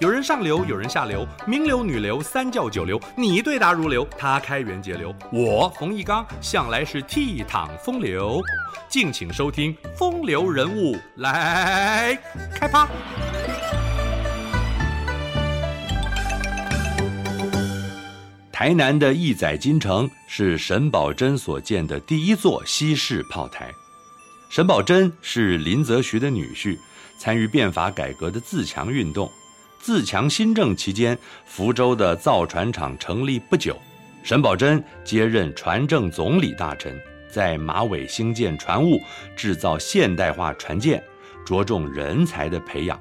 有人上流，有人下流，名流、女流、三教九流，你对答如流，他开源节流，我冯翊纲向来是倜傥风流。敬请收听《风流人物》来开趴。台南的亿载金城是沈葆桢所建的第一座西式炮台。沈葆桢是林则徐的女婿，参与变法改革的自强运动。自强新政期间，福州的造船厂成立不久，沈葆桢接任船政总理大臣，在马尾兴建船坞，制造现代化船舰，着重人才的培养，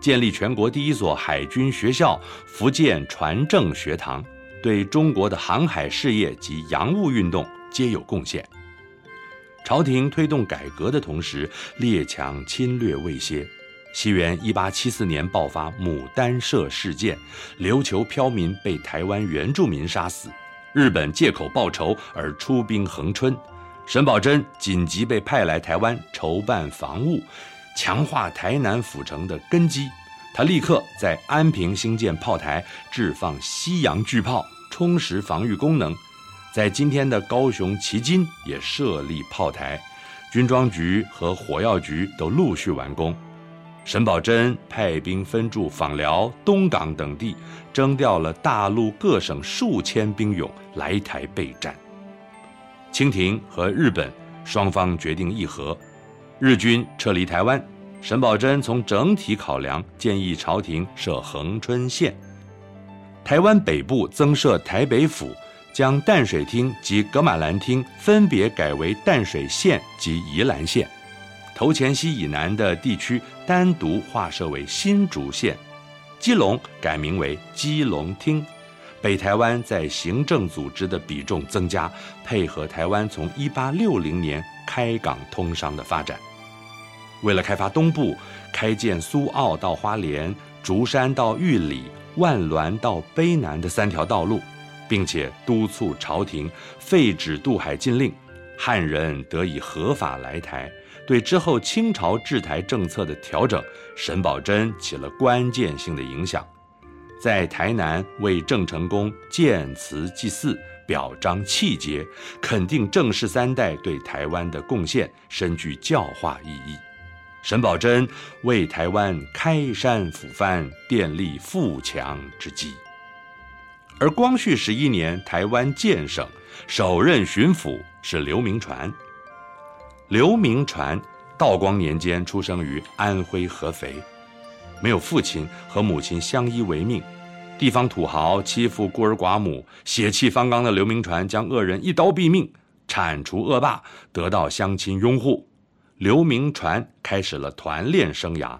建立全国第一所海军学校——福建船政学堂，对中国的航海事业及洋务运动皆有贡献。朝廷推动改革的同时，列强侵略未歇。西元一八七四年爆发牡丹社事件，琉球漂民被台湾原住民杀死，日本借口报仇而出兵横春，沈葆桢紧急被派来台湾筹办防务，强化台南府城的根基。他立刻在安平兴建炮台，置放西洋巨炮，充实防御功能。在今天的高雄旗津也设立炮台，军装局和火药局都陆续完工。沈葆桢派兵分驻访寮、东港等地，征调了大陆各省数千兵勇来台备战。清廷和日本双方决定议和，日军撤离台湾。沈葆桢从整体考量，建议朝廷设恒春县。台湾北部增设台北府，将淡水厅及噶玛兰厅分别改为淡水县及宜兰县。头前溪以南的地区单独划设为新竹县，基隆改名为基隆厅，北台湾在行政组织的比重增加，配合台湾从一八六零年开港通商的发展。为了开发东部，开建苏澳到花莲、竹山到玉里、万峦到卑南的三条道路，并且督促朝廷废止渡海禁令，汉人得以合法来台。对之后清朝治台政策的调整，沈葆桢起了关键性的影响。在台南为郑成功建祠祭祀，表彰气节，肯定郑氏三代对台湾的贡献，深具教化意义。沈葆桢为台湾开山抚番，奠立富强之基。而光绪十一年，台湾建省，首任巡抚是刘铭传。刘铭传，道光年间出生于安徽合肥，没有父亲，和母亲相依为命。地方土豪欺负孤儿寡母，血气方刚的刘铭传将恶人一刀毙命，铲除恶霸，得到乡亲拥护。刘铭传开始了团练生涯。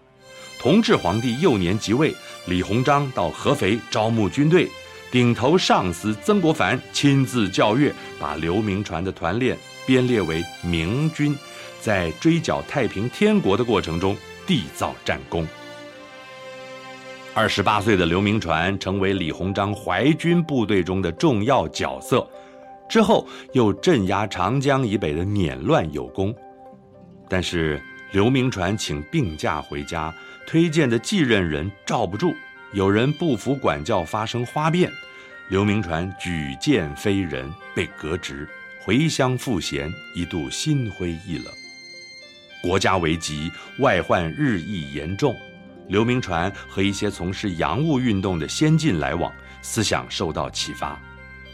同治皇帝幼年即位，李鸿章到合肥招募军队，顶头上司曾国藩亲自校阅，把刘铭传的团练。编列为明军，在追剿太平天国的过程中缔造战功。二十八岁的刘铭传成为李鸿章淮军部队中的重要角色，之后又镇压长江以北的捻乱有功。但是刘铭传请病假回家，推荐的继任人罩不住，有人不服管教，发生花变，刘铭传举荐非人，被革职。回乡赋闲，一度心灰意冷。国家危急，外患日益严重。刘铭传和一些从事洋务运动的先进来往，思想受到启发。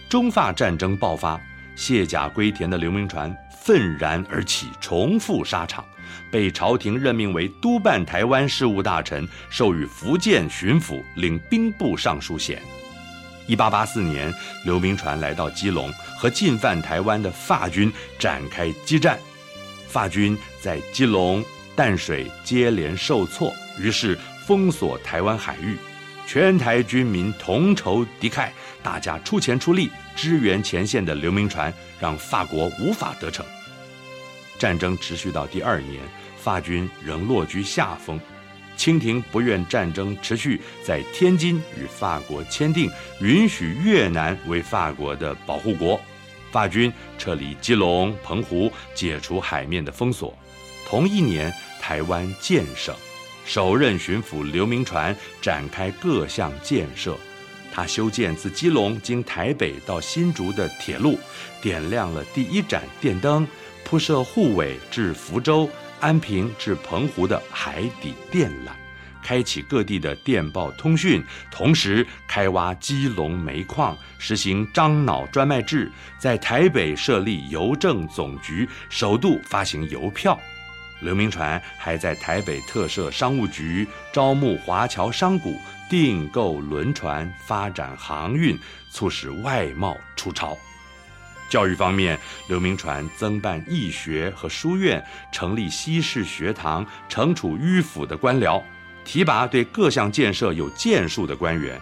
中法战争爆发，卸甲归田的刘铭传愤然而起，重复沙场，被朝廷任命为督办台湾事务大臣，授予福建巡抚，领兵部尚书衔。一八八四年，刘铭传来到基隆，和进犯台湾的法军展开激战。法军在基隆、淡水接连受挫，于是封锁台湾海域。全台军民同仇敌忾，大家出钱出力支援前线的刘铭传，让法国无法得逞。战争持续到第二年，法军仍落居下风。清廷不愿战争持续，在天津与法国签订，允许越南为法国的保护国。法军撤离基隆、澎湖，解除海面的封锁。同一年，台湾建省。首任巡抚刘铭传展开各项建设。他修建自基隆经台北到新竹的铁路，点亮了第一盏电灯，铺设护尾至福州、安平至澎湖的海底电缆，开启各地的电报通讯，同时开挖基隆煤矿，实行樟脑专卖制，在台北设立邮政总局，首度发行邮票。刘铭传还在台北特设商务局，招募华侨商贾。订购轮船，发展航运，促使外贸出超。教育方面，刘铭传增办义学和书院，成立西式学堂，惩处迂腐的官僚，提拔对各项建设有建树的官员。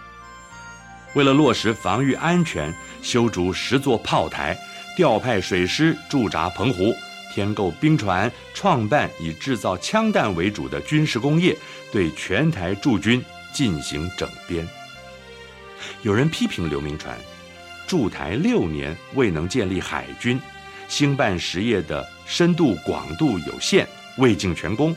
为了落实防御安全，修筑十座炮台，调派水师驻扎澎湖，添购兵船，创办以制造枪弹为主的军事工业，对全台驻军。进行整编。有人批评刘铭传驻台六年未能建立海军，兴办实业的深度广度有限，未尽全功。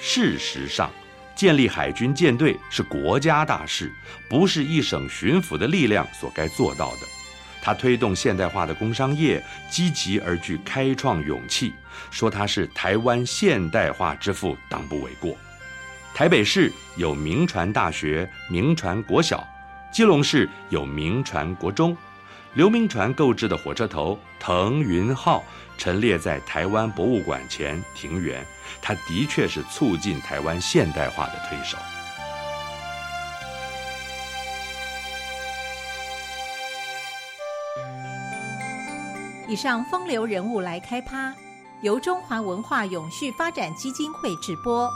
事实上，建立海军舰队是国家大事，不是一省巡抚的力量所该做到的。他推动现代化的工商业，积极而具开创勇气，说他是台湾现代化之父，当不为过。台北市有铭传大学、铭传国小，基隆市有铭传国中。刘铭传购置的火车头“腾云号”陈列在台湾博物馆前庭园，它的确是促进台湾现代化的推手。以上风流人物来开趴，由中华文化永续发展基金会直播。